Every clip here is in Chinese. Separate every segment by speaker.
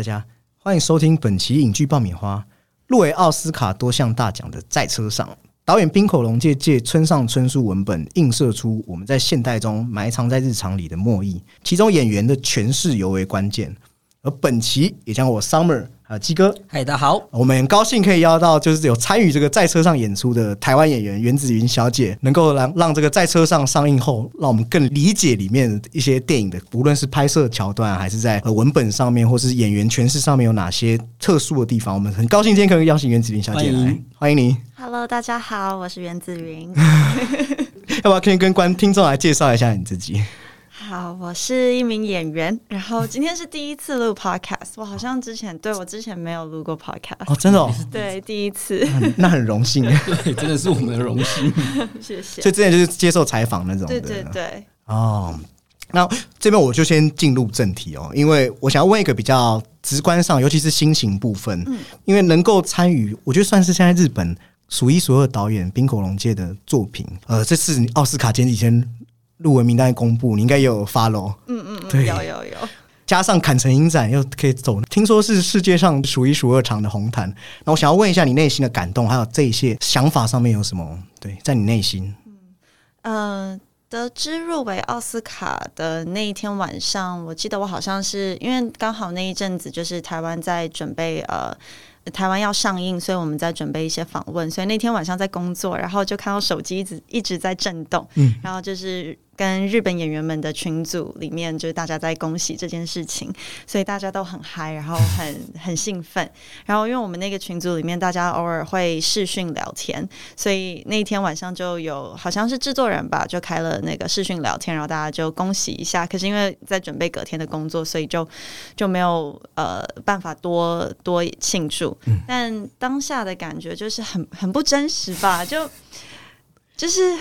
Speaker 1: 大家欢迎收听本期影剧爆米花。入围奥斯卡多项大奖的《在车上》，导演冰口龙介借村上春树文本映射出我们在现代中埋藏在日常里的墨意，其中演员的诠释尤为关键。而本期也将我 Summer 还有鸡哥，
Speaker 2: 嗨，大家好，
Speaker 1: 我们很高兴可以邀到就是有参与这个在车上演出的台湾演员袁子云小姐，能够让让这个在车上上映后，让我们更理解里面一些电影的，无论是拍摄桥段，还是在呃文本上面，或是演员诠释上面有哪些特殊的地方。我们很高兴今天可以邀请袁子云小姐来，欢迎你。
Speaker 3: Hello，大家好，我是袁子云。
Speaker 1: 要不要可以跟观听众来介绍一下你自己？
Speaker 3: 好，我是一名演员，然后今天是第一次录 podcast，我好像之前对我之前没有录过 podcast，、
Speaker 1: 哦，真的哦，
Speaker 3: 对，第一次，
Speaker 1: 很那很荣幸。
Speaker 2: 对，真的是我们的荣幸。
Speaker 3: 谢谢
Speaker 1: 所以。之前就是接受采访那种的。
Speaker 3: 对对对，
Speaker 1: 哦，那这边我就先进入正题哦，因为我想要问一个比较直观上，尤其是心情部分，因为能够参与，我觉得算是现在日本数一数二导演冰口龙介的作品。呃，这次奥斯卡前几天入围名单公布，你应该也有 follow，
Speaker 3: 嗯嗯
Speaker 1: 对
Speaker 3: 嗯，有有有，
Speaker 1: 加上坎城影展又可以走，听说是世界上数一数二长的红毯。那我想要问一下你内心的感动，还有这一些想法上面有什么？对，在你内心，
Speaker 3: 嗯、得知入围奥斯卡的那一天晚上，我记得我好像是因为刚好那一阵子就是台湾在准备呃。台湾要上映，所以我们在准备一些访问，所以那天晚上在工作，然后就看到手机一直一直在震动，
Speaker 1: 嗯
Speaker 3: 然后就是跟日本演员们的群组里面，就是大家在恭喜这件事情，所以大家都很嗨，然后很 很兴奋，然后因为我们那个群组里面大家偶尔会视讯聊天，所以那一天晚上就有好像是制作人吧，就开了那个视讯聊天，然后大家就恭喜一下。可是因为在准备隔天的工作，所以就就没有呃办法多多庆祝。但当下的感觉就是很很不真实吧，就就是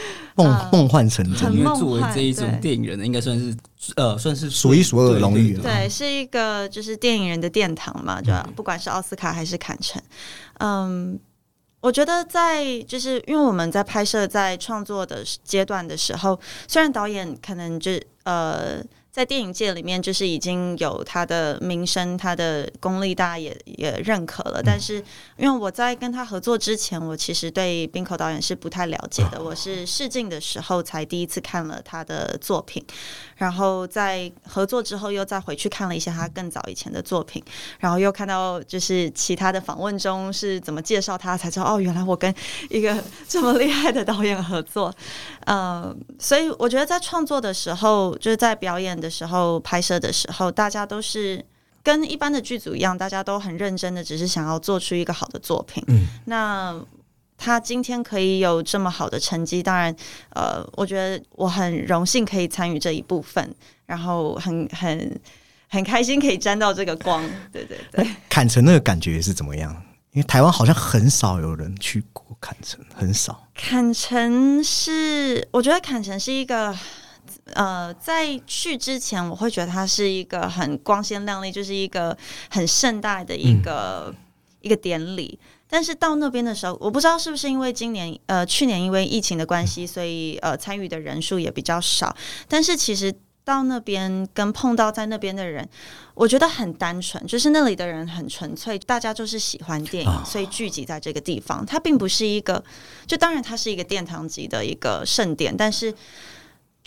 Speaker 1: 梦
Speaker 3: 呃
Speaker 1: 梦幻成真，
Speaker 2: 因为作为这一种电影人呢，应该算是呃，算是
Speaker 1: 数一数二的荣誉了
Speaker 3: 对，是一个就是电影人的殿堂嘛，就
Speaker 1: 嗯
Speaker 3: 不管是奥斯卡还是坎城，嗯。我觉得在就是因为我们在拍摄在创作的阶段的时候，虽然导演可能就呃在电影界里面就是已经有他的名声、他的功力，大家也也认可了。但是因为我在跟他合作之前，我其实对冰口导演是不太了解的。我是试镜的时候才第一次看了他的作品，然后在合作之后又再回去看了一些他更早以前的作品，然后又看到就是其他的访问中是怎么介绍他，才知道哦，原来我跟一个 这么厉害的导演合作。呃，所以我觉得在创作的时候，就是在表演的时候、拍摄的时候，大家都是。跟一般的剧组一样，大家都很认真的，只是想要做出一个好的作品。
Speaker 1: 嗯，
Speaker 3: 那他今天可以有这么好的成绩，当然，呃，我觉得我很荣幸可以参与这一部分，然后很很很开心可以沾到这个光。对对对，
Speaker 1: 坎城那个感觉是怎么样？因为台湾好像很少有人去过坎城，很少。
Speaker 3: 坎城是，我觉得坎城是一个。呃，在去之前，我会觉得它是一个很光鲜亮丽，就是一个很盛大的一个、一个典礼。但是到那边的时候，我不知道是不是因为今年呃去年因为疫情的关系，所以呃参与的人数也比较少。但是其实到那边跟碰到在那边的人，我觉得很单纯，就是那里的人很纯粹，大家就是喜欢电影，
Speaker 1: 啊
Speaker 3: 所以聚集在这个地方。它并不是一个，就当然它是一个殿堂级的一个盛典，但是。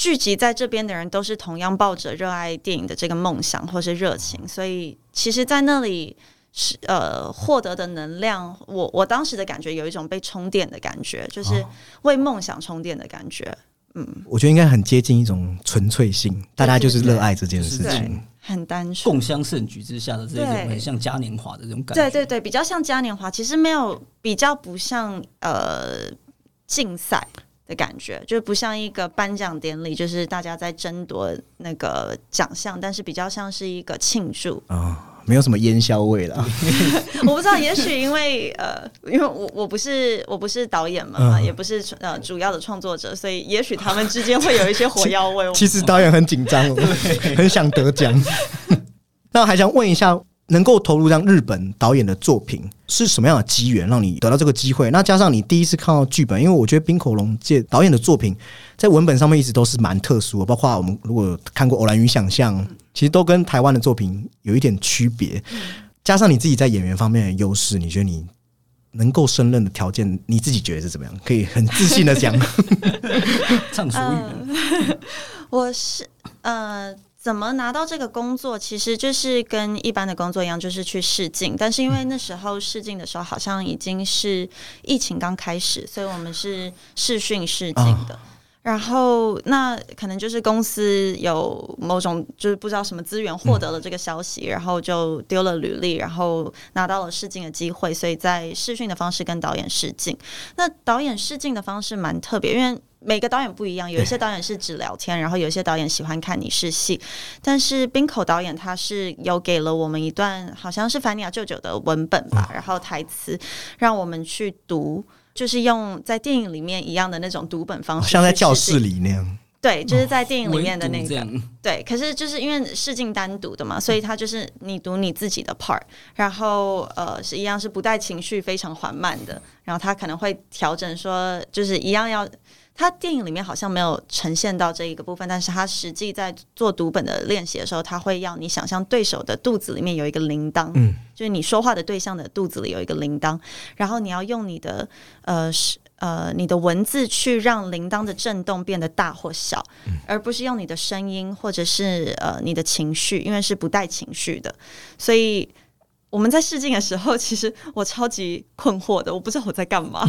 Speaker 3: 聚集在这边的人都是同样抱着热爱电影的这个梦想或是热情，所以其实，在那里是呃获得的能量，我我当时的感觉有一种被充电的感觉，就是为梦想充电的感觉，嗯
Speaker 1: 我觉得应该很接近一种纯粹性，大家就是热爱这件事
Speaker 2: 就是在
Speaker 1: 情。
Speaker 3: 很单纯。
Speaker 2: 共襄盛举之下的这种很像嘉年华的这种感觉。
Speaker 3: 对对对，比较像嘉年华，其实没有比较不像呃竞赛的感觉，就是不像一个颁奖典礼，就是大家在争夺那个奖项，但是比较像是一个庆祝。
Speaker 1: 啊、没有什么烟硝味了。
Speaker 3: 我不知道，也许因为呃，因为我我不是我不是导演嘛，
Speaker 1: 嗯
Speaker 3: 也不是呃主要的创作者，所以也许他们之间会有一些火药味。我
Speaker 1: 其实导演很紧张哦，很想得奖。那我还想问一下，能够投入让日本导演的作品是什么样的机缘让你得到这个机会？那加上你第一次看到剧本，因为我觉得滨口龙介导演的作品在文本上面一直都是蛮特殊的，包括我们如果看过《偶然与想象》，其实都跟台湾的作品有一点区别。加上你自己在演员方面的优势，你觉得你能够胜任的条件，你自己觉得是怎么样？可以很自信的讲。
Speaker 2: 畅所欲言。
Speaker 3: 我是呃，怎么拿到这个工作？其实就是跟一般的工作一样，就是去试镜。但是因为那时候试镜的时候，好像已经是疫情刚开始，所以我们是试训试镜的。然后那可能就是公司有某种就是不知道什么资源获得了这个消息，然后就丢了履历，然后拿到了试镜的机会，所以在试训的方式跟导演试镜。那导演试镜的方式蛮特别，因为每个导演不一样，有一些导演是只聊天，然后有一些导演喜欢看你试戏。但是冰口导演他是有给了我们一段好像是凡尼亚舅舅的文本吧，然后台词让我们去读。就是用在电影里面一样的那种读本方式，
Speaker 1: 像在教室里那样。
Speaker 3: 对，就是在电影里面的那
Speaker 2: 个。
Speaker 3: 对，可是就是因为试镜单独的嘛，所以他就是你读你自己的 part，然后呃是一样是不带情绪，非常缓慢的，然后他可能会调整说，就是一样要。他电影里面好像没有呈现到这一个部分，但是他实际在做读本的练习的时候，他会要你想象对手的肚子里面有一个铃铛，嗯，就是你说话的对象的肚子里有一个铃铛，然后你要用你的呃是呃你的文字去让铃铛的震动变得大或小，而不是用你的声音或者是呃你的情绪，因为是不带情绪的，所以我们在试镜的时候，其实我超级困惑的，我不知道我在干嘛。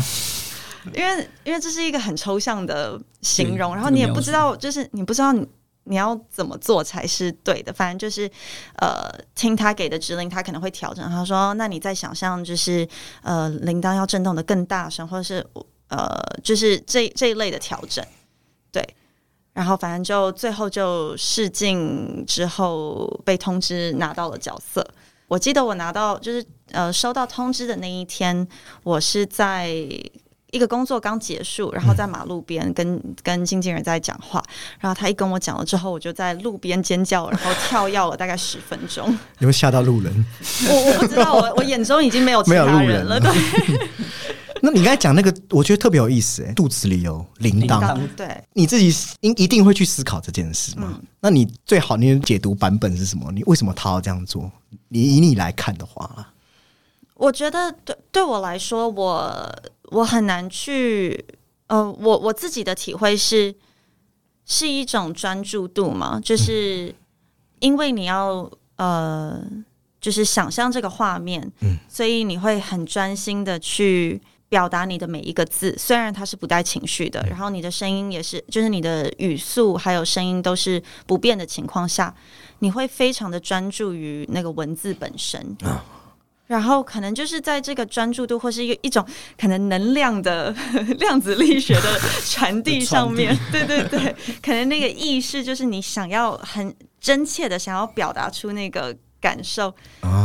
Speaker 3: 因为因为这是一个很抽象的形容，然后你也不知道，就是你不知道你你要怎么做才是对的。反正就是呃，听他给的指令，他可能会调整。他说：“那你再想象，就是呃，铃铛要震动的更大声，或者是呃，就是这这一类的调整。”对，然后反正就最后就试镜之后被通知拿到了角色。我记得我拿到就是呃收到通知的那一天，我是在。一个工作刚结束，然后在马路边跟跟经纪人在讲话，然后他一跟我讲了之后，我就在路边尖叫，然后跳跃了大概十分钟。
Speaker 1: 你会吓到路人？
Speaker 3: 我我不知道，我我眼中已经没有
Speaker 1: 没有路
Speaker 3: 人了。对。
Speaker 1: 那你刚才讲那个，我觉得特别有意思。哎，肚子里有铃铛，
Speaker 3: 对，
Speaker 1: 你自己应一定会去思考这件事吗？那你最好你解读版本是什么？你为什么他要这样做？你以你来看的话，
Speaker 3: 我觉得对对我来说，我。我很难去，呃，我我自己的体会是，是一种专注度嘛，就是因为你要呃，就是想象这个画面，嗯，所以你会很专心的去表达你的每一个字，虽然它是不带情绪的，然后你的声音也是，就是你的语速还有声音都是不变的情况下，你会非常的专注于那个文字本身。啊。然后可能就是在这个专注度或是一个一种可能能量的 量子力学的传递上面，对对对，可能那个意识就是你想要很真切的想要表达出那个感受，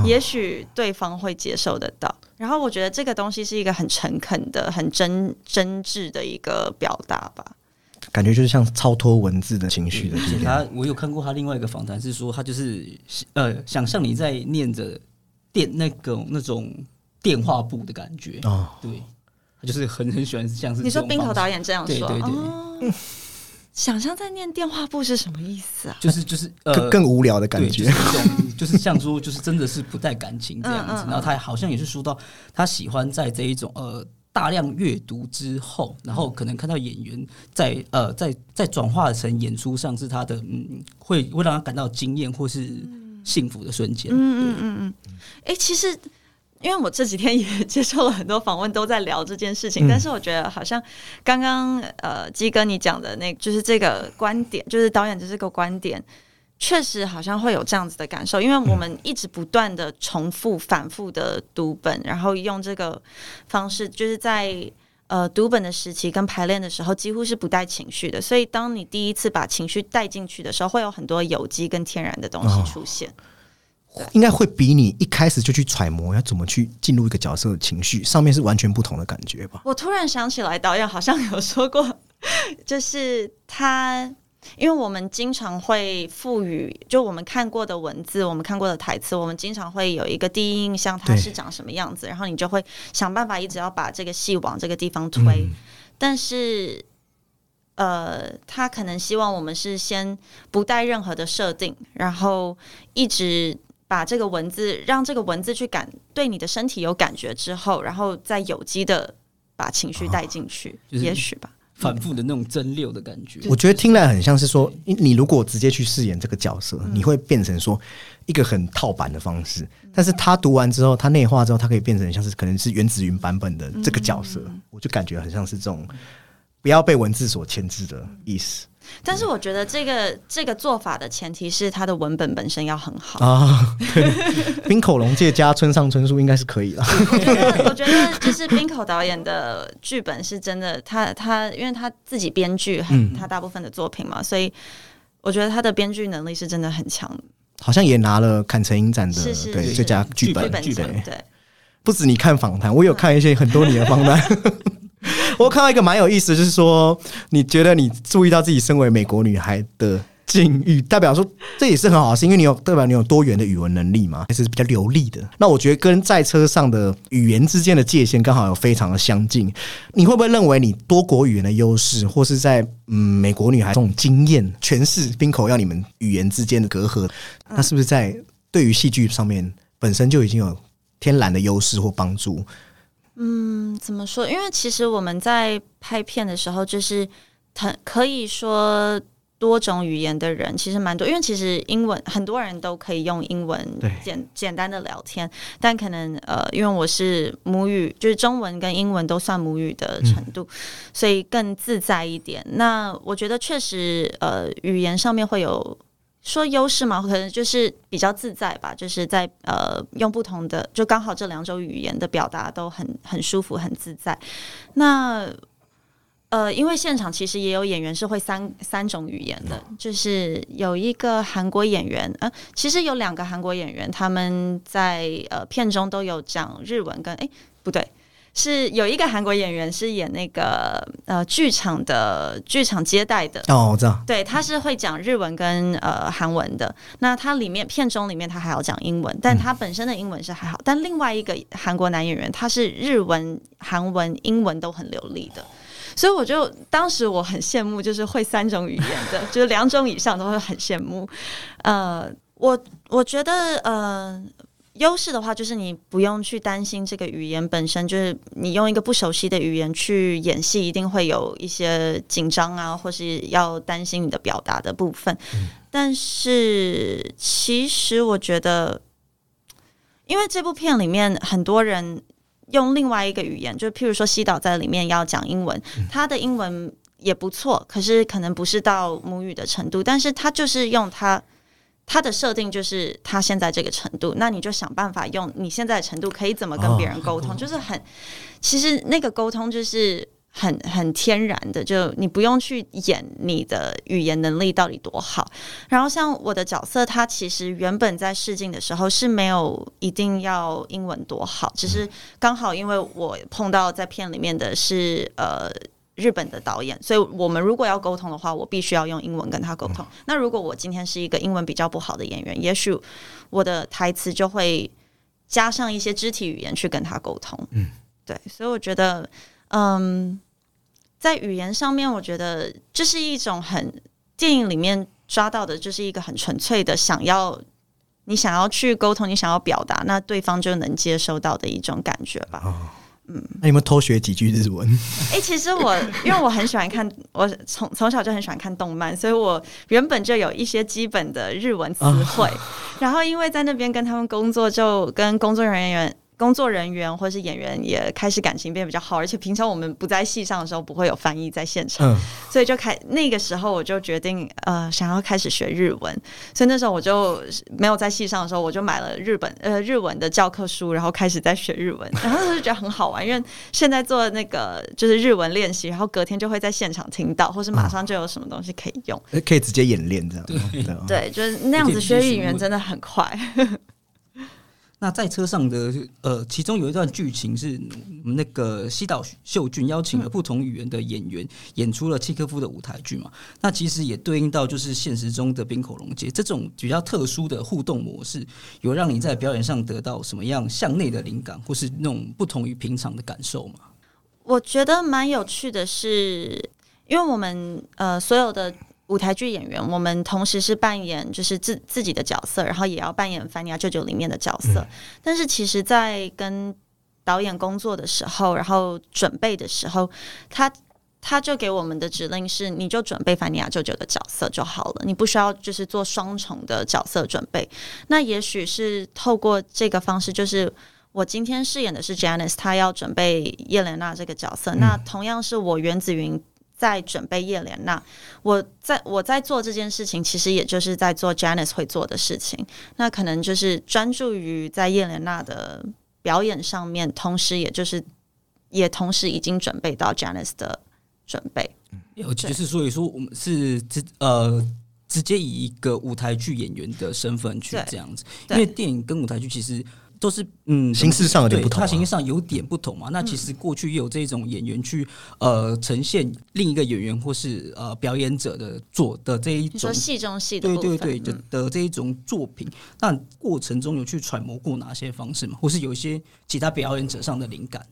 Speaker 3: 也许对方会接受得到。然后我觉得这个东西是一个很诚恳的、很真真挚的一个表达吧。
Speaker 1: 感觉就是像超脱文字的情绪的。
Speaker 2: 他我有看过他另外一个访谈，是说他就是呃，想象你在念着。电那个那种电话簿的感觉哦，对，他就是很很喜欢像是
Speaker 3: 你说冰头导演这样说，
Speaker 2: 对对对，
Speaker 3: 想象在念电话簿是什么意思啊？
Speaker 2: 就是就是呃
Speaker 1: 更无聊的感觉，
Speaker 2: 就是像说就是真的是不带感情这样子。然后他好像也是说到他喜欢在这一种呃大量阅读之后，然后可能看到演员在呃在在转化成演出上是他的嗯会会让他感到惊艳或是。幸福的瞬间。嗯嗯嗯
Speaker 3: 嗯。哎，其实因为我这几天也接受了很多访问，都在聊这件事情。但是我觉得好像刚刚呃，基哥你讲的那，就是这个观点，就是导演的这个观点，确实好像会有这样子的感受。因为我们一直不断的重复、反复的读本，然后用这个方式，就是在。呃，读本的时期跟排练的时候几乎是不带情绪的，所以当你第一次把情绪带进去的时候，会有很多有机跟天然的东西出现。
Speaker 1: 应该会比你一开始就去揣摩要怎么去进入一个角色的情绪，上面是完全不同的感觉吧？
Speaker 3: 我突然想起来，导演好像有说过，就是他。因为我们经常会赋予，就我们看过的文字，我们看过的台词，我们经常会有一个第一印象，它是长什么样子，然后你就会想办法一直要把这个戏往这个地方推。但是呃，他可能希望我们是先不带任何的设定，然后一直把这个文字让这个文字去感对你的身体有感觉之后，然后再有机的把情绪带进去，
Speaker 2: 就是
Speaker 3: 也许吧。
Speaker 2: 反复的那种蒸馏的感觉。
Speaker 1: 我觉得听来很像是说，你你如果直接去饰演这个角色，你会变成说一个很套版的方式。但是他读完之后，他内化之后，他可以变成像是可能是原子云版本的这个角色，我就感觉很像是这种不要被文字所牵制的意思
Speaker 3: 但是我觉得这个这个做法的前提是它的文本本身要很好。
Speaker 1: 啊。对，冰口龙介加村上春树应该是可以了。
Speaker 3: 我觉得，我觉得就是冰口导演的剧本是真的，他他因为他自己编剧很他大部分的作品嘛，所以我觉得他的编剧能力是真的很强。
Speaker 1: 好像也拿了坎城影展的对最佳剧本
Speaker 3: 剧。本对，
Speaker 1: 不止你看访谈，我有看一些很多你的访谈。我看到一个蛮有意思，就是说你觉得你注意到自己身为美国女孩的境遇，代表说这也是很好的事，因为你有代表你有多元的语文能力嘛，还是比较流利的。那我觉得跟在车上的语言之间的界限刚好有非常的相近。你会不会认为你多国语言的优势，或是在嗯美国女孩这种经验诠释冰口要你们语言之间的隔阂，那是不是在对于戏剧上面本身就已经有天然的优势或帮助？
Speaker 3: 嗯，怎么说？因为其实我们在拍片的时候，就是很可以说多种语言的人其实蛮多，因为其实英文很多人都可以用英文简简单的聊天，但可能呃，因为我是母语，就是中文跟英文都算母语的程度，所以更自在一点。那我觉得确实呃，语言上面会有。说优势嘛，可能就是比较自在吧，就是在呃用不同的，就刚好这两种语言的表达都很很舒服、很自在。那呃，因为现场其实也有演员是会三三种语言的，就是有一个韩国演员，呃，其实有两个韩国演员，他们在呃片中都有讲日文跟哎不对。是有一个韩国演员是演那个呃剧场的剧场接待的，
Speaker 1: 哦，我知道，
Speaker 3: 对，他是会讲日文跟呃韩文的。那他里面片中里面他还要讲英文，但他本身的英文是还好。但另外一个韩国男演员，他是日文、韩文、英文都很流利的。所以我就当时我很羡慕，就是会三种语言的，就是两种以上都会很羡慕。呃，我我觉得呃。优势的话，就是你不用去担心这个语言本身，就是你用一个不熟悉的语言去演戏，一定会有一些紧张啊，或是要担心你的表达的部分。但是其实我觉得，因为这部片里面很多人用另外一个语言，就譬如说西岛在里面要讲英文，他的英文也不错，可是可能不是到母语的程度，但是他就是用他。他的设定就是他现在这个程度，那你就想办法用你现在的程度可以怎么跟别人沟通，就是很，其实那个沟通就是很很天然的，就你不用去演你的语言能力到底多好。然后像我的角色，他其实原本在试镜的时候是没有一定要英文多好，只是刚好因为我碰到在片里面的是呃。日本的导演，所以我们如果要沟通的话，我必须要用英文跟他沟通。那如果我今天是一个英文比较不好的演员，也许我的台词就会加上一些肢体语言去跟他沟通。嗯，对，所以我觉得，嗯，在语言上面，我觉得这是一种很电影里面抓到的，就是一个很纯粹的想要你想要去沟通，你想要表达，那对方就能接收到的一种感觉吧。
Speaker 1: 嗯，那有没有偷学几句日文？
Speaker 3: 哎，其实我因为我很喜欢看，我从从小就很喜欢看动漫，所以我原本就有一些基本的日文词汇。然后因为在那边跟他们工作，就跟工作人员。工作人员或是演员也开始感情变得比较好，而且平常我们不在戏上的时候，不会有翻译在现场，所以就开那个时候我就决定呃想要开始学日文，所以那时候我就没有在戏上的时候，我就买了日本呃日文的教科书，然后开始在学日文，然后就觉得很好玩，因为现在做那个就是日文练习，然后隔天就会在现场听到，或是马上就有什么东西可以用，
Speaker 1: 可以直接演练这样，
Speaker 3: 对，就是那样子学语言真的很快。
Speaker 2: 那在车上的呃，其中有一段剧情是那个西岛秀俊邀请了不同语言的演员演出了契科夫的舞台剧嘛？那其实也对应到就是现实中的冰口龙介这种比较特殊的互动模式，有让你在表演上得到什么样向内的灵感，或是那种不同于平常的感受吗？
Speaker 3: 我觉得蛮有趣的是。因为我们呃所有的舞台剧演员，我们同时是扮演就是自自己的角色，然后也要扮演《凡尼亚舅舅》里面的角色。但是其实，在跟导演工作的时候，然后准备的时候，他他就给我们的指令是：你就准备凡尼亚舅舅的角色就好了，你不需要就是做双重的角色准备。那也许是透过这个方式，就是我今天饰演的是 Janice，他要准备叶莲娜这个角色。那同样是我原子云。在准备叶莲娜，我在我在做这件事情，其实也就是在做 Janice 会做的事情。那可能就是专注于在叶莲娜的表演上面，同时也就是也同时已经准备到 Janice 的准备。
Speaker 2: 有就是所以说，我们是直呃直接以一个舞台剧演员的身份去这样子，因为电影跟舞台剧其实。都是嗯，
Speaker 1: 形式上有点不同，
Speaker 2: 它形式上有点不同嘛。那其实过去也有这种演员去呃呈现另一个演员或是呃表演者的做的这一种
Speaker 3: 戏中戏的
Speaker 2: 对对对的的这一种作品。那过程中有去揣摩过哪些方式吗？或是有一些其他表演者上的灵感？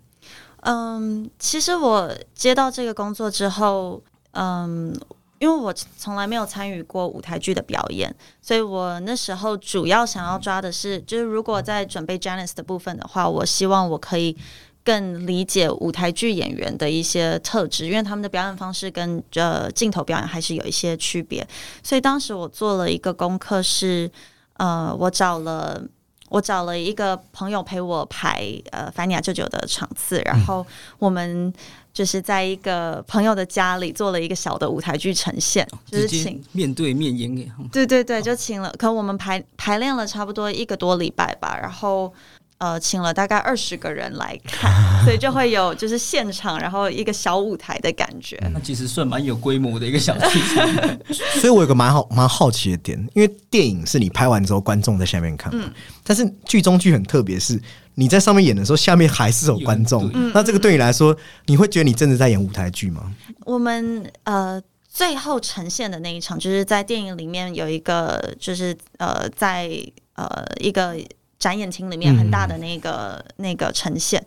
Speaker 3: 嗯，其实我接到这个工作之后，嗯。因为我从来没有参与过舞台剧的表演，所以我那时候主要想要抓的是，就是如果在准备 Janice 的部分的话，我希望我可以更理解舞台剧演员的一些特质，因为他们的表演方式跟呃镜头表演还是有一些区别。所以当时我做了一个功课，是呃，我找了我找了一个朋友陪我排呃凡尼亚舅舅的场次，然后我们。就是在一个朋友的家里做了一个小的舞台剧呈现，就是请
Speaker 2: 面对面演给。
Speaker 3: 对对对，就请了。可我们排排练了差不多一个多礼拜吧，然后呃，请了大概二十个人来看，所以就会有就是现场，然后一个小舞台的感觉。
Speaker 2: 那其实算蛮有规模的一个小剧场。
Speaker 1: 所以我有个蛮好蛮好奇的点，因为电影是你拍完之后观众在下面看，嗯，但是剧中剧很特别，是。你在上面演的时候，下面还是有观众。那这个对你来说，你会觉得你真的在演舞台剧吗？
Speaker 3: 我们呃，最后呈现的那一场，就是在电影里面有一个，就是呃，在呃一个展演厅里面很大的那个那个呈现。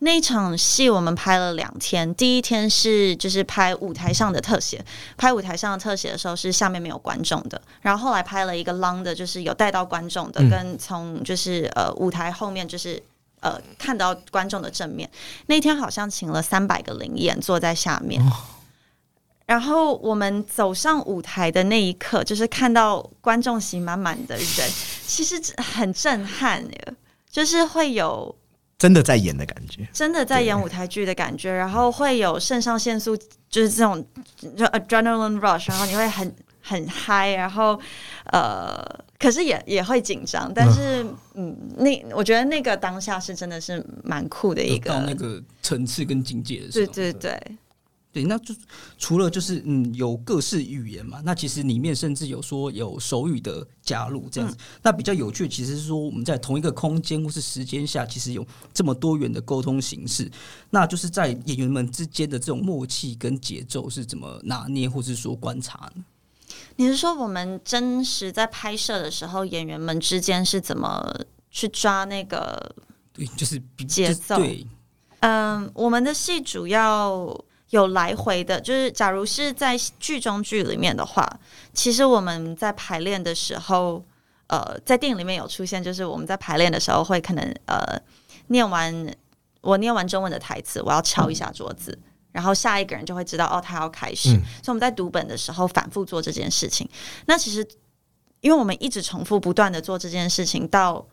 Speaker 3: 那场戏我们拍了两天，第一天是就是拍舞台上的特写，拍舞台上的特写的时候是下面没有观众的，然后后来拍了一个 long 的，就是有带到观众的，跟从就是呃舞台后面就是呃看到观众的正面。那天好像请了三百个灵演坐在下面，然后我们走上舞台的那一刻，就是看到观众席满满的人，其实很震撼，就是会有。
Speaker 1: 真的在演的感觉，
Speaker 3: 真的在演舞台剧的感觉，然后会有肾上腺素，就是这种就 adrenaline rush，然后你会很很嗨，然后呃，可是也也会紧张，但是嗯，那我觉得那个当下是真的是蛮酷的一个
Speaker 2: 到那个层次跟境界的时
Speaker 3: 候，对对。对。
Speaker 2: 对，那就除了就是嗯有各式语言嘛，那其实里面甚至有说有手语的加入这样子。那比较有趣，其实是说我们在同一个空间或是时间下，其实有这么多元的沟通形式。那就是在演员们之间的这种默契跟节奏是怎么拿捏，或是说观察呢？
Speaker 3: 你是说我们真实在拍摄的时候，演员们之间是怎么去抓那个
Speaker 2: 对，就是
Speaker 3: 节奏？
Speaker 2: 对，
Speaker 3: 嗯，我们的戏主要。有来回的，就是假如是在剧中剧里面的话，其实我们在排练的时候，呃，在电影里面有出现，就是我们在排练的时候会可能呃念完我念完中文的台词，我要敲一下桌子，然后下一个人就会知道哦，他要开始。所以我们在读本的时候反复做这件事情。那其实因为我们一直重复不断的做这件事情，到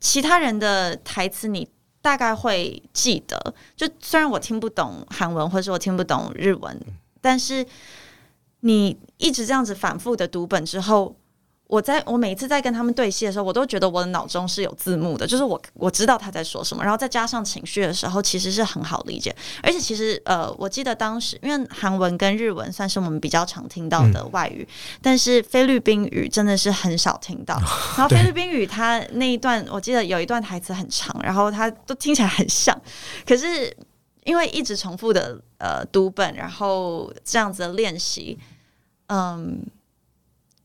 Speaker 3: 其他人的台词你。大概会记得，就虽然我听不懂韩文，或者我听不懂日文，但是你一直这样子反复的读本之后。我在我每一次在跟他们对戏的时候，我都觉得我的脑中是有字幕的，就是我我知道他在说什么，然后再加上情绪的时候，其实是很好理解。而且其实呃，我记得当时因为韩文跟日文算是我们比较常听到的外语，但是菲律宾语真的是很少听到。然后菲律宾语它那一段，我记得有一段台词很长，然后它都听起来很像，可是因为一直重复的呃读本，然后这样子的练习，嗯，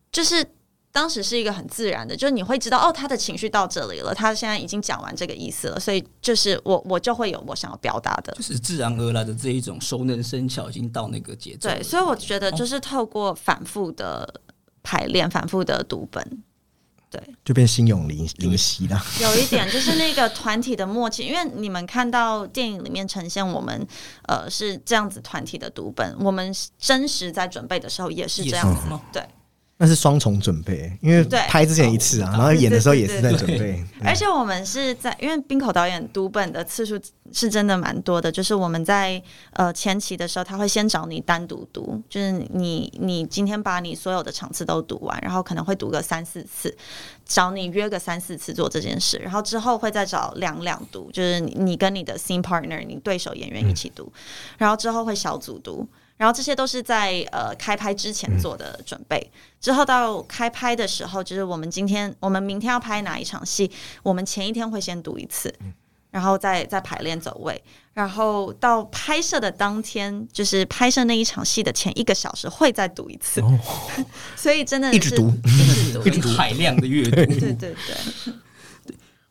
Speaker 3: 就是。当时是一个很自然的，就是你会知道哦，他的情绪到这里了，他现在已经讲完这个意思了，所以就是我我就会有我想要表达的，
Speaker 2: 就是自然而然的这一种熟能生巧，已经到那个节奏。
Speaker 3: 对，所以我觉得就是透过反复的排练、反复的读本，对，
Speaker 1: 就变心有灵灵犀了。
Speaker 3: 有一点就是那个团体的默契，因为你们看到电影里面呈现我们呃是这样子团体的读本，我们真实在准备的时候也是这样子，对。
Speaker 1: 那是双重准备，因为拍之前一次啊，然后演的时候也是在准备。
Speaker 3: 而且我们是在，因为冰口导演读本的次数是真的蛮多的，就是我们在呃前期的时候，他会先找你单独读，就是你你今天把你所有的场次都读完，然后可能会读个三四次，找你约个三四次做这件事，然后之后会再找两两读，就是你跟你的 scene partner，你对手演员一起读，然后之后会小组读。然后这些都是在呃开拍之前做的准备，之后到开拍的时候，就是我们今天我们明天要拍哪一场戏，我们前一天会先读一次，然后再再排练走位，然后到拍摄的当天，就是拍摄那一场戏的前一个小时会再读一次，所以真的
Speaker 1: 一直读，
Speaker 2: 一直读。海量的阅读，
Speaker 3: 对对对。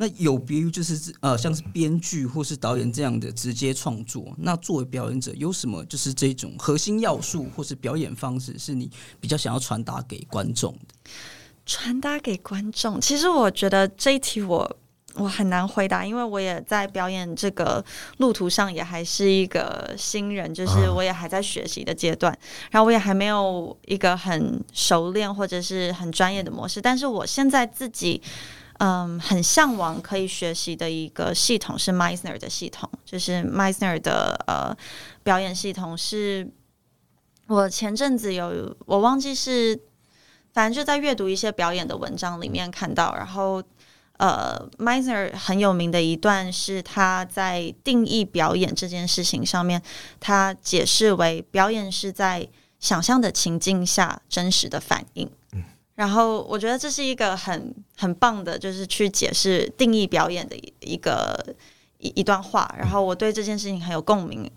Speaker 2: 那有别于就是呃，像是编剧或是导演这样的直接创作，那作为表演者有什么就是这种核心要素或是表演方式是你比较想要传达给观众的？
Speaker 3: 传达给观众，其实我觉得这一题我我很难回答，因为我也在表演这个路途上也还是一个新人，就是我也还在学习的阶段，然后我也还没有一个很熟练或者是很专业的模式，但是我现在自己。嗯，嗯很向往可以学习的一个系统是 Meisner 的系统，就是 Meisner 的呃表演系统。是我前阵子有我忘记是，反正就在阅读一些表演的文章里面看到，然后呃，Meisner 很有名的一段是他在定义表演这件事情上面，他解释为表演是在想象的情境下真实的反应。然后我觉得这是一个很很棒的，就是去解释定义表演的一个一一段话。然后我对这件事情很有共鸣。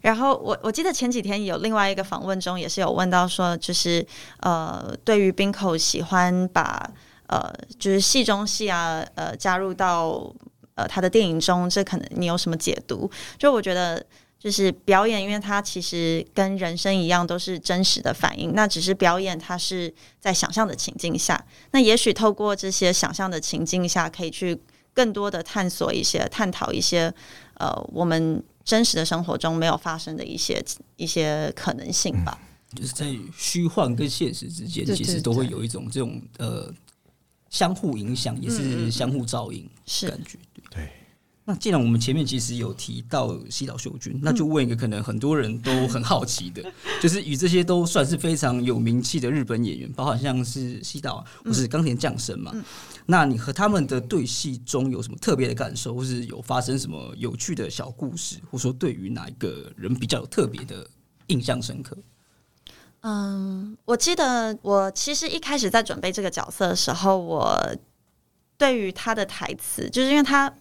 Speaker 3: 然后我我记得前几天有另外一个访问中也是有问到说，就是呃，对于冰口喜欢把呃就是戏中戏啊呃加入到呃他的电影中，这可能你有什么解读？就我觉得。就是表演，因为它其实跟人生一样，都是真实的反应。那只是表演，它是在想象的情境下。那也许透过这些想象的情境下，可以去更多的探索一些、探讨一些，呃，我们真实的生活中没有发生的一些一些可能性吧。
Speaker 2: 就是在虚幻跟现实之间，其实都会有一种这种呃相互影响，也是相互照应是感觉。
Speaker 1: 对。
Speaker 2: 那既然我们前面其实有提到西岛秀君，那就问一个可能很多人都很好奇的，就是与这些都算是非常有名气的日本演员，包括像是西岛或是冈田将生嘛，那你和他们的对戏中有什么特别的感受，或是有发生什么有趣的小故事，或者说对于哪一个人比较有特别的印象深刻？
Speaker 3: 嗯，我记得我其实一开始在准备这个角色的时候，我对于他的台词，就是因为他。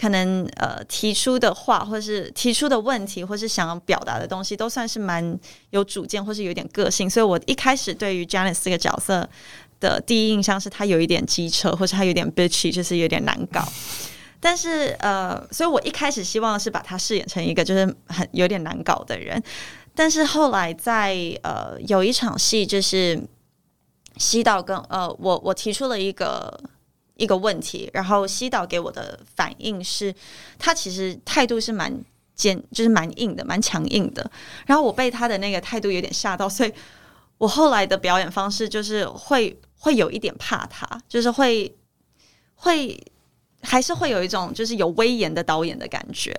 Speaker 3: 可能呃提出的话，或是提出的问题，或是想要表达的东西，都算是蛮有主见，或是有点个性。所以我一开始对于 Janice 这个角色的第一印象是他有一点机车，或是他有点 bitchy，就是有点难搞。但是呃，所以我一开始希望是把他饰演成一个就是很有点难搞的人。但是后来在呃有一场戏，就是西岛跟呃我我提出了一个。一个问题，然后西岛给我的反应是，他其实态度是蛮坚，就是蛮硬的，蛮强硬的。然后我被他的那个态度有点吓到，所以我后来的表演方式就是会会有一点怕他，就是会会还是会有一种就是有威严的导演的感觉。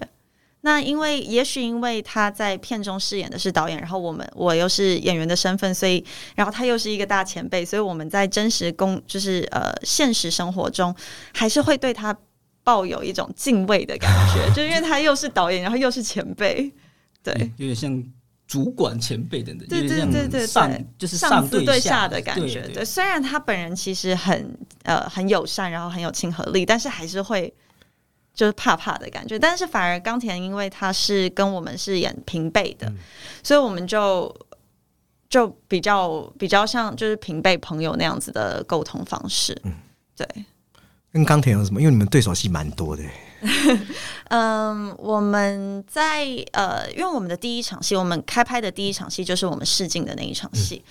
Speaker 3: 那因为也许因为他在片中饰演的是导演，然后我们我又是演员的身份，所以然后他又是一个大前辈，所以我们在真实工就是呃现实生活中还是会对他抱有一种敬畏的感觉，就因为他又是导演，然后又是前辈，对，
Speaker 2: 有点像主管前辈等等，
Speaker 3: 对对对对
Speaker 2: 对，就是
Speaker 3: 上司
Speaker 2: 对
Speaker 3: 下的感觉。对，虽然他本人其实很呃很友善，然后很有亲和力，但是还是会。就是怕怕的感觉，但是反而冈田，因为他是跟我们是演平辈的，所以我们就就比较比较像就是平辈朋友那样子的沟通方式。嗯，对。
Speaker 1: 跟冈田有什么？因为你们对手戏蛮多的。
Speaker 3: 嗯，我们在呃，因为我们的第一场戏，我们开拍的第一场戏就是我们试镜的那一场戏。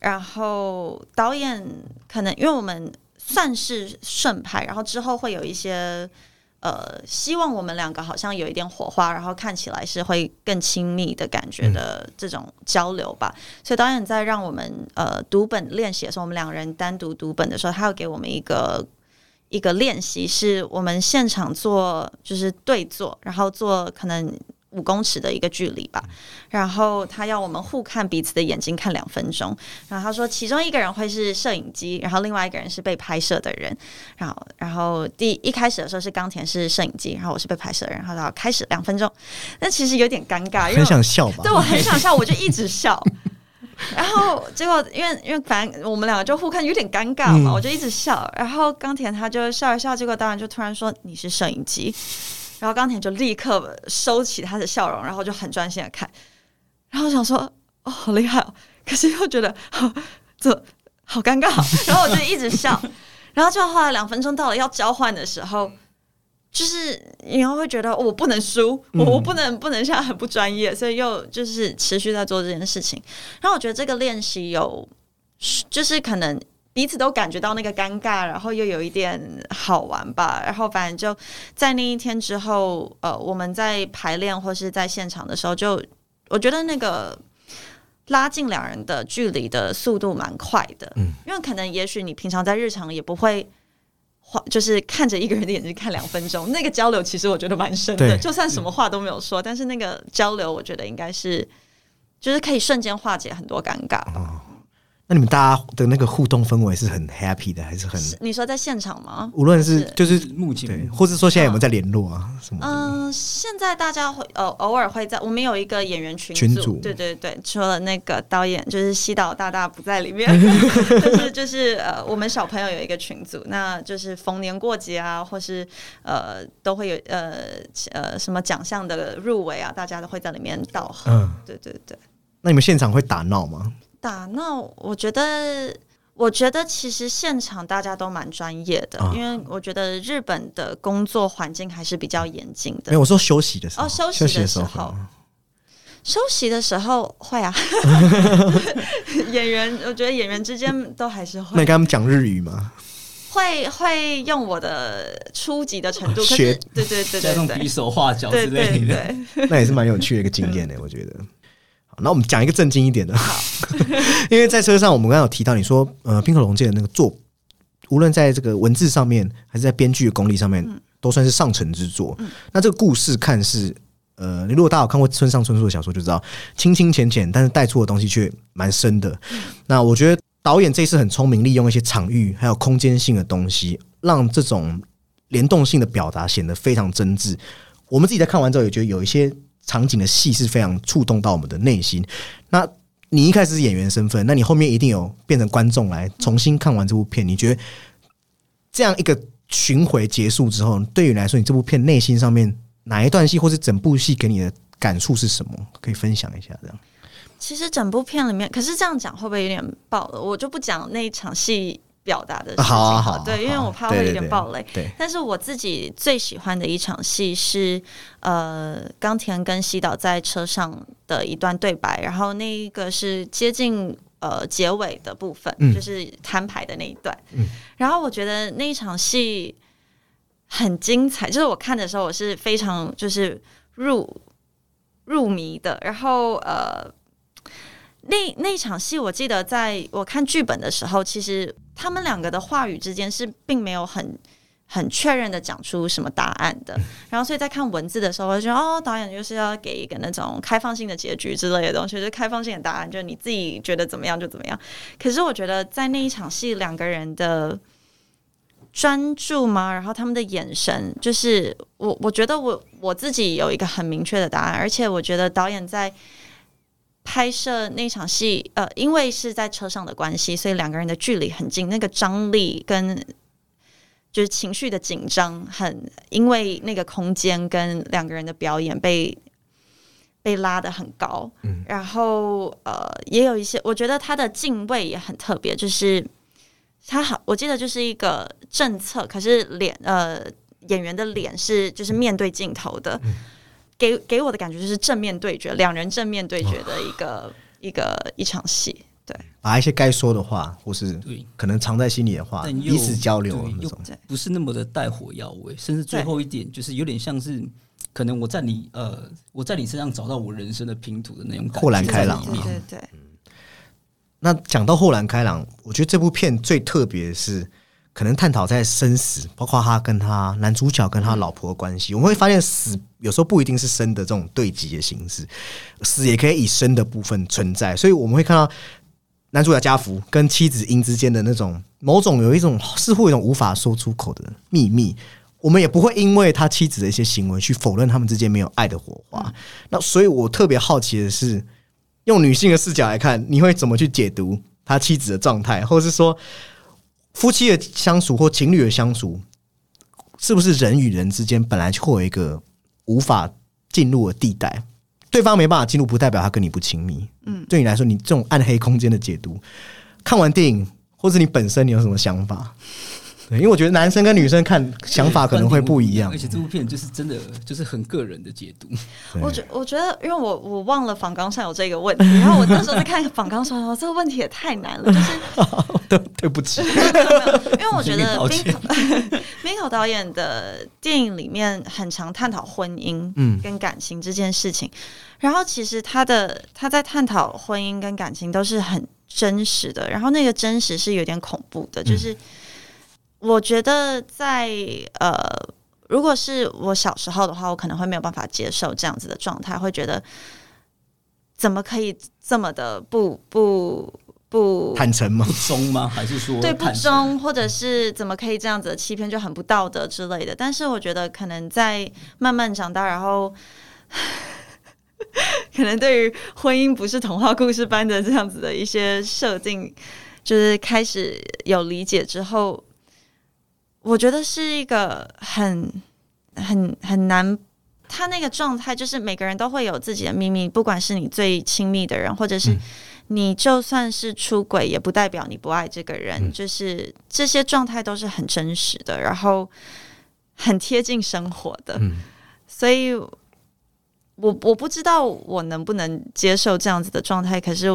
Speaker 3: 然后导演可能因为我们算是顺拍，然后之后会有一些呃，希望我们两个好像有一点火花，然后看起来是会更亲密的感觉的这种交流吧。所以导演在让我们呃读本练习的时候，我们两人单独读本的时候，他要给我们一个。一个练习是我们现场做，就是对坐，然后做可能五公尺的一个距离吧。然后他要我们互看彼此的眼睛看两分钟。然后他说，其中一个人会是摄影机，然后另外一个人是被拍摄的人。然后，然后第一开始的时候是冈田是摄影机，然后我是被拍摄的人。然后到开始两分钟，那其实有点尴尬，
Speaker 1: 很想笑吧？
Speaker 3: 对我很想笑，我就一直笑。然后结果，因为因为反正我们两个就互看，有点尴尬嘛，我就一直笑。然后冈田他就笑一笑，结果当然就突然说：“你是摄影机。”然后钢铁就立刻收起他的笑容，然后就很专心的看。然后想说：“哦，好厉害哦！”可是又觉得这好尴尬。然后我就一直笑。然后就后来两分钟到了要交换的时候。就是你会觉得我不能输，我我不能不能像很不专业，所以又就是持续在做这件事情。然后我觉得这个练习有，就是可能彼此都感觉到那个尴尬，然后又有一点好玩吧。然后反正就在那一天之后，呃，我们在排练或是在现场的时候，就我觉得那个拉近两人的距离的速度蛮快的。嗯，因为可能也许你平常在日常也不会。话就是看着一个人的眼睛看两分钟，那个交流其实我觉得蛮深的。就算什么话都没有说，但是那个交流，我觉得应该是，就是可以瞬间化解很多尴尬吧。
Speaker 1: 那你们大家的那个互动氛围是很 happy 的，还是很？
Speaker 3: 你说在现场吗？
Speaker 1: 无论是就是
Speaker 2: 目前，
Speaker 1: 或者说现在有没有在联络啊？什么？
Speaker 3: 嗯，现在大家会呃偶尔会在，我们有一个演员群
Speaker 1: 群组，
Speaker 3: 对对对，除了那个导演就是西岛大大不在里面，就是就是呃我们小朋友有一个群组，那就是逢年过节啊，或是呃都会有呃呃什么奖项的入围啊，大家都会在里面道贺。嗯，对对对。
Speaker 1: 那你们现场会打闹吗？
Speaker 3: 打闹，我觉得，我觉得其实现场大家都蛮专业的，因为我觉得日本的工作环境还是比较严谨的。
Speaker 1: 没有，我说休息的时候，哦，
Speaker 3: 休息的时候，休息的时候会啊。演员，我觉得演员之间都还是会。
Speaker 1: 那跟他们讲日语吗？
Speaker 3: 会会用我的初级的程度，学对对对对对，
Speaker 2: 比手画脚之类的，
Speaker 1: 那也是蛮有趣的一个经验的，我觉得。那我们讲一个正经一点的，因为在车上我们刚刚有提到，你说呃，冰河龙界的那个作，无论在这个文字上面，还是在编剧的功力上面，都算是上乘之作。那这个故事看似呃，你如果大家有看过村上春树的小说，就知道清清浅浅，但是带出的东西却蛮深的。那我觉得导演这次很聪明，利用一些场域还有空间性的东西，让这种联动性的表达显得非常真挚。我们自己在看完之后，也觉得有一些。场景的戏是非常触动到我们的内心。那你一开始是演员身份，那你后面一定有变成观众来重新看完这部片。你觉得这样一个巡回结束之后，对于来说，你这部片内心上面哪一段戏，或是整部戏给你的感触是什么？可以分享一下这样。
Speaker 3: 其实整部片里面，可是这样讲会不会有点爆了？我就不讲那一场戏。表达的事情，
Speaker 1: 好，
Speaker 3: 对，因为我怕会有点暴雷。对，但是我自己最喜欢的一场戏是，呃，冈田跟西岛在车上的一段对白，然后那一个是接近呃结尾的部分，就是摊牌的那一段。嗯，然后我觉得那一场戏很精彩，就是我看的时候我是非常就是入入迷的，然后呃。那那场戏，我记得在我看剧本的时候，其实他们两个的话语之间是并没有很很确认的讲出什么答案的。然后，所以在看文字的时候，我就觉得哦，导演就是要给一个那种开放性的结局之类的东西，就是开放性的答案，就是你自己觉得怎么样就怎么样。可是，我觉得在那一场戏，两个人的专注吗？然后他们的眼神，就是我我觉得我我自己有一个很明确的答案，而且我觉得导演在。拍摄那场戏，呃，因为是在车上的关系，所以两个人的距离很近，那个张力跟就是情绪的紧张，很因为那个空间跟两个人的表演被被拉得很高，嗯。然后呃，也有一些，我觉得他的敬畏也很特别，就是他好，我记得就是一个政策，可是脸呃演员的脸是就是面对镜头的，给给我的感觉就是正面对决，两人正面对决的一个一个一场戏，对，
Speaker 1: 把一些该说的话，或是，可能藏在心里的话，彼此交流
Speaker 2: 又
Speaker 1: 那种。
Speaker 2: 不是那么的带火药味，甚至最后一点就是有点像是。可能我在你呃，我在你身上找到我人生的拼图的那种，
Speaker 1: 豁然开朗
Speaker 3: 对对对，
Speaker 1: 那讲到豁然开朗，我觉得这部片最特别的是，可能探讨在生死，包括他跟他男主角跟他老婆的关系。我们会发现，死有时候不一定是生的这种对极的形式，死也可以以生的部分存在。所以我们会看到男主角家福跟妻子英之间的那种某种有一种似乎一种无法说出口的秘密。我们也不会因为他妻子的一些行为去否认他们之间没有爱的火花。那所以我特别好奇的是，用女性的视角来看，你会怎么去解读他妻子的状态，或者是说夫妻的相处或情侣的相处，是不是人与人之间本来就会有一个无法进入的地带？对方没办法进入，不代表他跟你不亲密。嗯，对你来说，你这种暗黑空间的解读，看完电影或者你本身你有什么想法？对，因为我觉得男生跟女生看想法可能会不一样。
Speaker 2: 而。且这部片就是真的就是很个人的解读。
Speaker 3: 我觉我觉得，因为我我忘了访纲上有这个问题，然后我那时候在看访纲说，哦，这个问题也太难了，就是
Speaker 1: 对对不起，
Speaker 3: 因为我觉
Speaker 2: 先
Speaker 3: 得
Speaker 2: 道歉。
Speaker 3: 冰口冰口导演的电影里面很常探讨婚姻
Speaker 1: 嗯。
Speaker 3: 跟感情这件事情，然后其实他的他在探讨婚姻跟感情都是很真实的，然后那个真实是有点恐怖的，就是我觉得在呃。如果是我小时候的话，我可能会没有办法接受这样子的状态，会觉得怎么可以这么的不不不
Speaker 1: 坦诚吗？
Speaker 2: 不忠吗？还是说
Speaker 3: 对不？忠，或者是怎么可以这样子的欺骗，就很不道德之类的。但是我觉得可能在慢慢长大，然后 可能对于婚姻不是童话故事般的这样子的一些设定，就是开始有理解之后，我觉得是一个很很很难。他那个状态就是每个人都会有自己的秘密，不管是你最亲密的人，或者是你就算是出轨，也不代表你不爱这个人。就是这些状态都是很真实的，然后很贴近生活的。
Speaker 1: 嗯
Speaker 3: 所以我我不知道我能不能接受这样子的状态。可是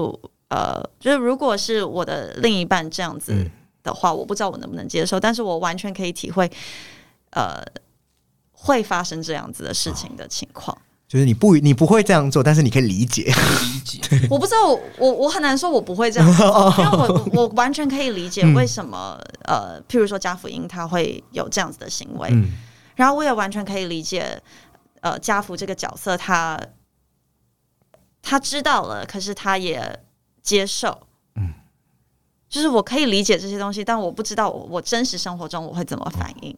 Speaker 3: 呃，就是如果是我的另一半这样子
Speaker 1: 嗯
Speaker 3: 的话，我不知道我能不能接受，但是我完全可以体会，呃，会发生这样子的事情的情况。
Speaker 1: 就是你不你不会这样做，但是你可以理解。
Speaker 2: 理解，
Speaker 3: 我不知道我我我很难说我不会这样做，因为我我 完全可以理解为什么、呃，譬如说家福音他会有这样子的行为，
Speaker 1: 嗯
Speaker 3: 然后我也完全可以理解呃家福这个角色他他知道了，可是他也接受，
Speaker 1: 嗯，
Speaker 3: 就是我可以理解这些东西，但我不知道我我真实生活中我会怎么反应。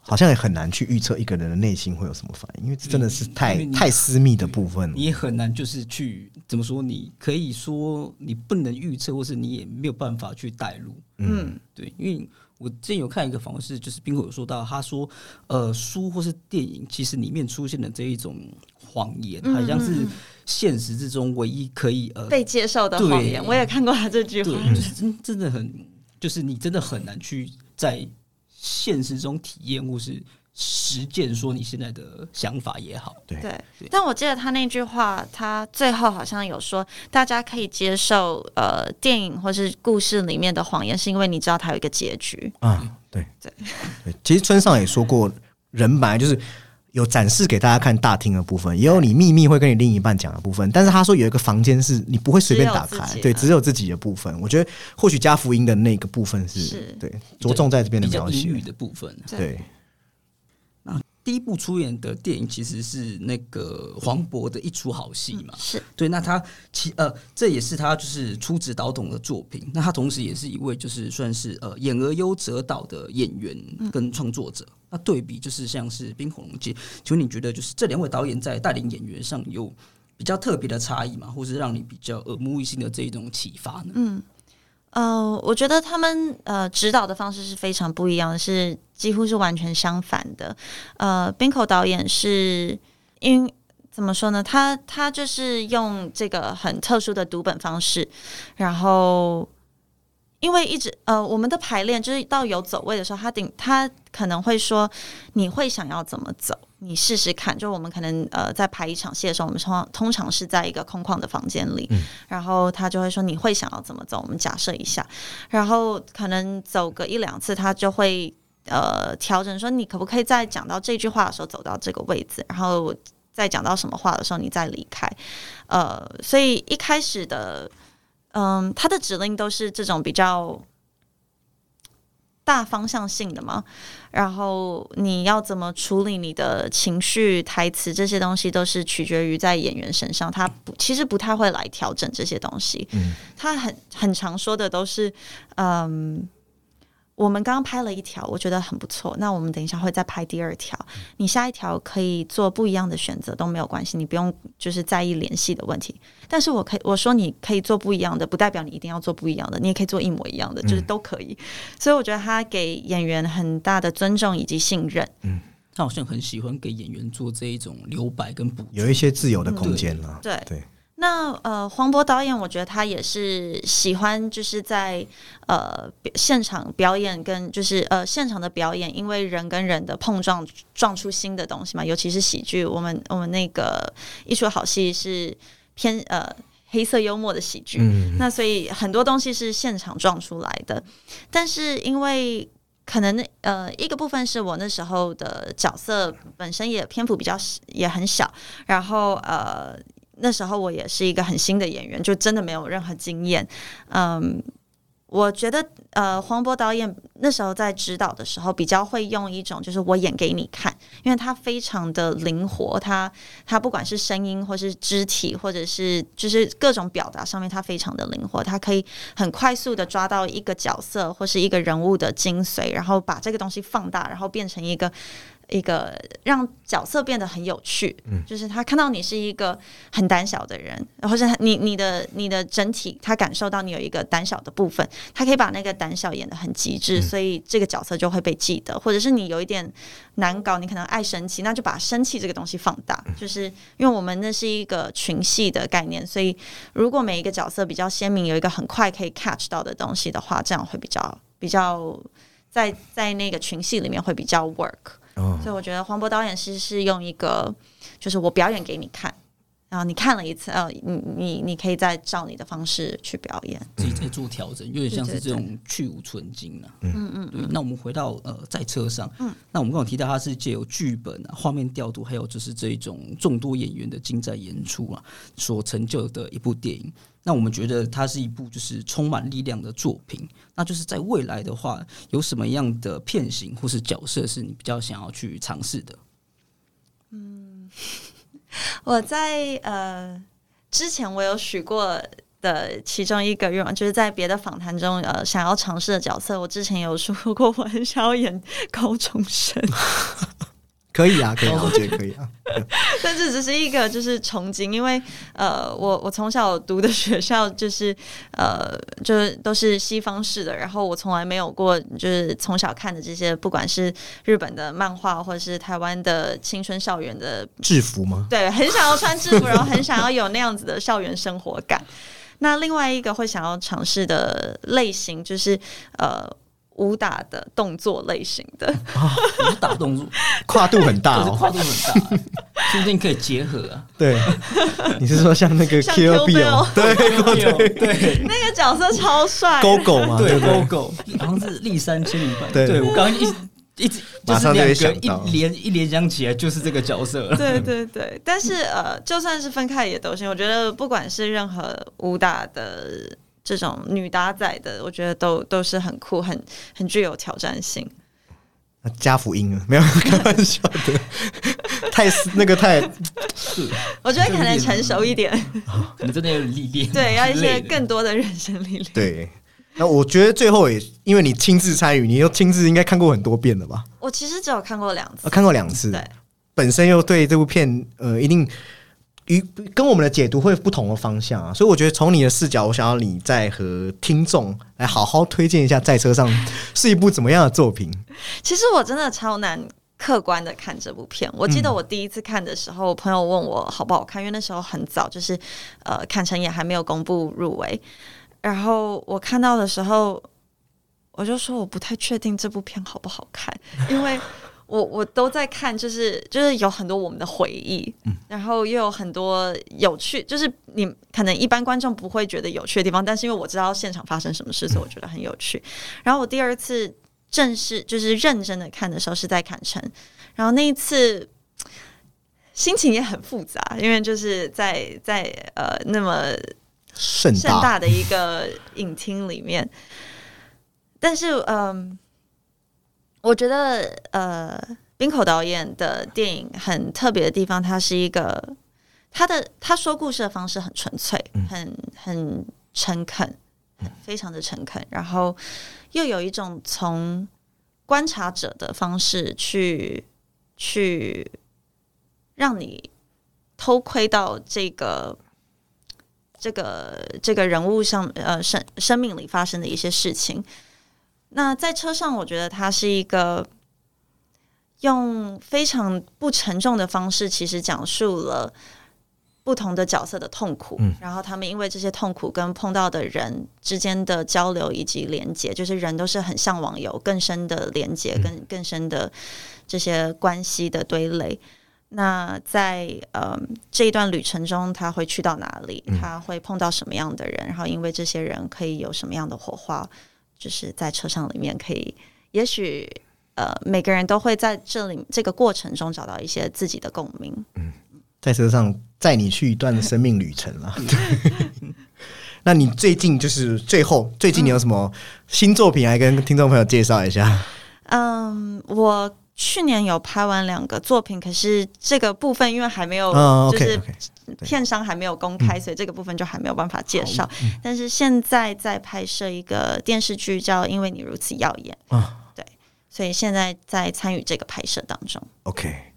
Speaker 1: 好像也很难去预测一个人的内心会有什么反应，因为这真的是太太私密的部分了。
Speaker 2: 你也很难就是去怎么说？你可以说你不能预测，或是你也没有办法去带入。
Speaker 3: 嗯
Speaker 2: 对，因为我之前有看一个访问是，就是冰火有说到，他说，呃，书或是电影，其实里面出现的这一种谎言，
Speaker 3: 嗯
Speaker 2: 好像是现实之中唯一可以呃，
Speaker 3: 被接受的谎言，我也看过他这句话。
Speaker 2: 就是真真的很，就是你真的很难去在现实中体验或是实践说你现在的想法也好，
Speaker 3: 对。
Speaker 2: 对，
Speaker 3: 但我记得他那句话，他最后好像有说，大家可以接受呃电影或是故事里面的谎言，是因为你知道它有一个结局。
Speaker 1: 啊，对。
Speaker 3: 对。
Speaker 1: 对，其实村上也说过，人本来就是有展示给大家看大厅的部分，也有你秘密会跟你另一半讲的部分。但是他说有一个房间是你不会随便打开对，只有自己的部分。我觉得或许加福音的那个部分是
Speaker 3: 是。
Speaker 1: 对着重在这边的描写，
Speaker 2: 的部分。
Speaker 1: 对，
Speaker 2: 第一部出演的电影其实是那个黄渤的一出好戏嘛，
Speaker 3: 是
Speaker 2: 对，那他其呃这也是他就是出指导董的作品，那他同时也是一位就是算是呃演而优则导的演员跟创作者。那对比就是像是冰火龙界，请问你觉得就是这两位导演在带领演员上有比较特别的差异吗？或是让你比较耳目一新的这一种启发呢？
Speaker 3: 呃，我觉得他们呃指导的方式是非常不一样的，是几乎是完全相反的。呃，冰口导演是因怎么说呢？他他就是用这个很特殊的读本方式，然后因为一直呃，我们的排练就是到有走位的时候，他顶他可能会说你会想要怎么走，你试试看。就我们可能呃在排一场戏的时候，我们通通常是在一个空旷的房间里，然后他就会说你会想要怎么走，我们假设一下，然后可能走个一两次，他就会呃调整说你可不可以在讲到这句话的时候走到这个位置，然后再讲到什么话的时候你再离开。呃，所以一开始的。嗯，他的指令都是这种比较大方向性的嘛，然后你要怎么处理你的情绪、台词这些东西，都是取决于在演员身上。他不，其实不太会来调整这些东西。嗯，他很很常说的都是，嗯。我们刚刚拍了一条，我觉得很不错。那我们等一下会再拍第二条。你下一条可以做不一样的选择都没有关系，你不用就是在意联系的问题。但是我可以我说你可以做不一样的，不代表你一定要做不一样的，你也可以做一模一样的，就是都可以。所以我觉得他给演员很大的尊重以及信任。
Speaker 2: 嗯，他好像很喜欢给演员做这一种留白跟补，
Speaker 1: 有一些自由的空间了。
Speaker 3: 对对。那呃，黄渤导演，我觉得他也是喜欢，就是在呃现场表演跟就是呃现场的表演，因为人跟人的碰撞撞出新的东西嘛。尤其是喜剧，我们我们那个一出好戏是偏呃黑色幽默的喜剧，那所以很多东西是现场撞出来的。但是因为可能呃一个部分是我那时候的角色本身也篇幅比较也很小，然后呃。那时候我也是一个很新的演员，就真的没有任何经验。嗯，我觉得呃，黄渤导演那时候在指导的时候，比较会用一种就是我演给你看，因为他非常的灵活，他他不管是声音或是肢体，或者是就是各种表达上面，他非常的灵活，他可以很快速的抓到一个角色或是一个人物的精髓，然后把这个东西放大，然后变成一个。一个让角色变得很有趣，嗯，就是他看到你是一个很胆小的人，或者你你的你的整体，他感受到你有一个胆小的部分，他可以把那个胆小演得很极致，所以这个角色就会被记得。或者是你有一点难搞，你可能爱生气，那就把生气这个东西放大，就是因为我们那是一个群戏的概念，所以如果每一个角色比较鲜明，有一个很快可以 catch 到的东西的话，这样会比较比较在在那个群戏里面会比较 work。所以我觉得黄渤导演是是用一个，就是我表演给你看，然后你看了一次，呃，你你你可以再照你的方式去表演，
Speaker 2: 自己再做调整，有点像是这种去无存精了。嗯嗯对。那我们回到呃在车上，嗯，那我们刚刚提到它是借由剧本啊、画面调度，还有就是这一种众多演员的精湛演出啊，所成就的一部电影。那我们觉得它是一部就是充满力量的作品。那就是在未来的话，有什么样的片型或是角色是你比较想要去尝试的？
Speaker 3: 嗯，我在呃之前我有许过的其中一个愿望，就是在别的访谈中呃想要尝试的角色，我之前有说过我很想要演高中生。
Speaker 1: 可以啊，可以，我觉得可以啊。
Speaker 3: 但这只是一个就是憧憬，因为呃，我我从小读的学校就是呃，就是都是西方式的，然后我从来没有过就是从小看的这些，不管是日本的漫画或者是台湾的青春校园的
Speaker 1: 制服吗？
Speaker 3: 对，很想要穿制服，然后很想要有那样子的校园生活感。那另外一个会想要尝试的类型就是呃。武打的动作类型的，
Speaker 2: 武打动作
Speaker 1: 跨度很大
Speaker 2: 哦，跨度很大，说不定可以结合啊。
Speaker 1: 对，你是说像那个哦？对对
Speaker 2: 对，
Speaker 3: 那个角色超帅，
Speaker 1: 狗狗嘛，
Speaker 2: 对狗狗，好像是立三千里版。对我刚刚一一直就是两个一连一连讲起来就是这个角色。
Speaker 3: 对对对，但是呃，就算是分开也都行。我觉得不管是任何武打的。这种女搭载的，我觉得都都是很酷、很很具有挑战性。
Speaker 1: 加福音啊，没有开玩笑的，太那个太
Speaker 2: 是，
Speaker 3: 我觉得可能成熟一点，
Speaker 2: 可能真的有历练，
Speaker 3: 对，要一些更多的人生历练。
Speaker 1: 对，那我觉得最后也因为你亲自参与，你又亲自应该看过很多遍了吧？
Speaker 3: 我其实只有看过两次，
Speaker 1: 看过两次，
Speaker 3: 对，
Speaker 1: 本身又对这部片呃一定。与跟我们的解读会不同的方向啊，所以我觉得从你的视角，我想要你再和听众来好好推荐一下《在车上 》是一部怎么样的作品。
Speaker 3: 其实我真的超难客观的看这部片。我记得我第一次看的时候，我朋友问我好不好看，因为那时候很早，就是呃，坎城也还没有公布入围。然后我看到的时候，我就说我不太确定这部片好不好看，因为。我我都在看，就是就是有很多我们的回忆，然后又有很多有趣，就是你可能一般观众不会觉得有趣的地方，但是因为我知道现场发生什么事，所以我觉得很有趣。然后我第二次正式就是认真的看的时候是在坎城，然后那一次心情也很复杂，因为就是在在呃那么
Speaker 1: 盛
Speaker 3: 盛大的一个影厅里面，但是嗯。我觉得呃，冰口导演的电影很特别的地方，他是一个他的他说故事的方式很纯粹，很很诚恳，非常的诚恳，然后又有一种从观察者的方式去去让你偷窥到这个这个这个人物上呃生生命里发生的一些事情。那在车上，我觉得他是一个用非常不沉重的方式，其实讲述了不同的角色的痛苦，然后他们因为这些痛苦跟碰到的人之间的交流以及连接，就是人都是很向往有更深的连接、跟更深的这些关系的堆垒。那在呃这一段旅程中，他会去到哪里？他会碰到什么样的人？然后因为这些人可以有什么样的火花？就是在车上里面可以，也许呃，每个人都会在这里这个过程中找到一些自己的共鸣。
Speaker 1: 嗯，在车上载你去一段生命旅程了。那你最近就是最后最近你有什么新作品来跟听众朋友介绍一下？
Speaker 3: 嗯，我。去年有拍完两个作品，可是这个部分因为还没有，就是片商还没有公开，所以这个部分就还没有办法介绍。但是现在在拍摄一个电视剧，叫《因为你如此耀眼》啊，对，所以现在在参与这个拍摄当中。
Speaker 1: OK，好，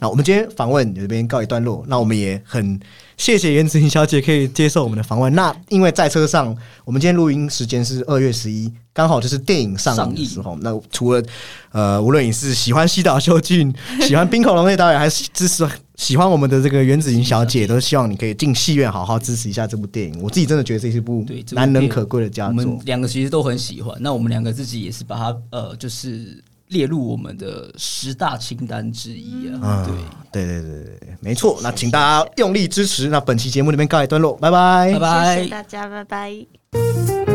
Speaker 1: 那我们今天访问这边告一段落，那我们也很。谢谢袁子婷小姐可以接受我们的访问。那因为在车上，我们今天录音时间是二月十一，刚好就是电影上映的时候。那除了呃，无论你是喜欢西岛秀俊、喜欢冰口龙那导演，还是支持喜欢我们的这个袁子云小姐，都希望你可以进戏院好好支持一下这部电影。我自己真的觉得这是一部难能可贵的佳作。
Speaker 2: 我们两个其实都很喜欢。那我们两个自己也是把它呃，就是。列入我们的十大清单之一啊！
Speaker 1: 对对对对对，没错。那请大家用力支持。那本期节目这边告一段落，拜拜，
Speaker 2: 拜拜，
Speaker 3: 谢谢大家，拜拜。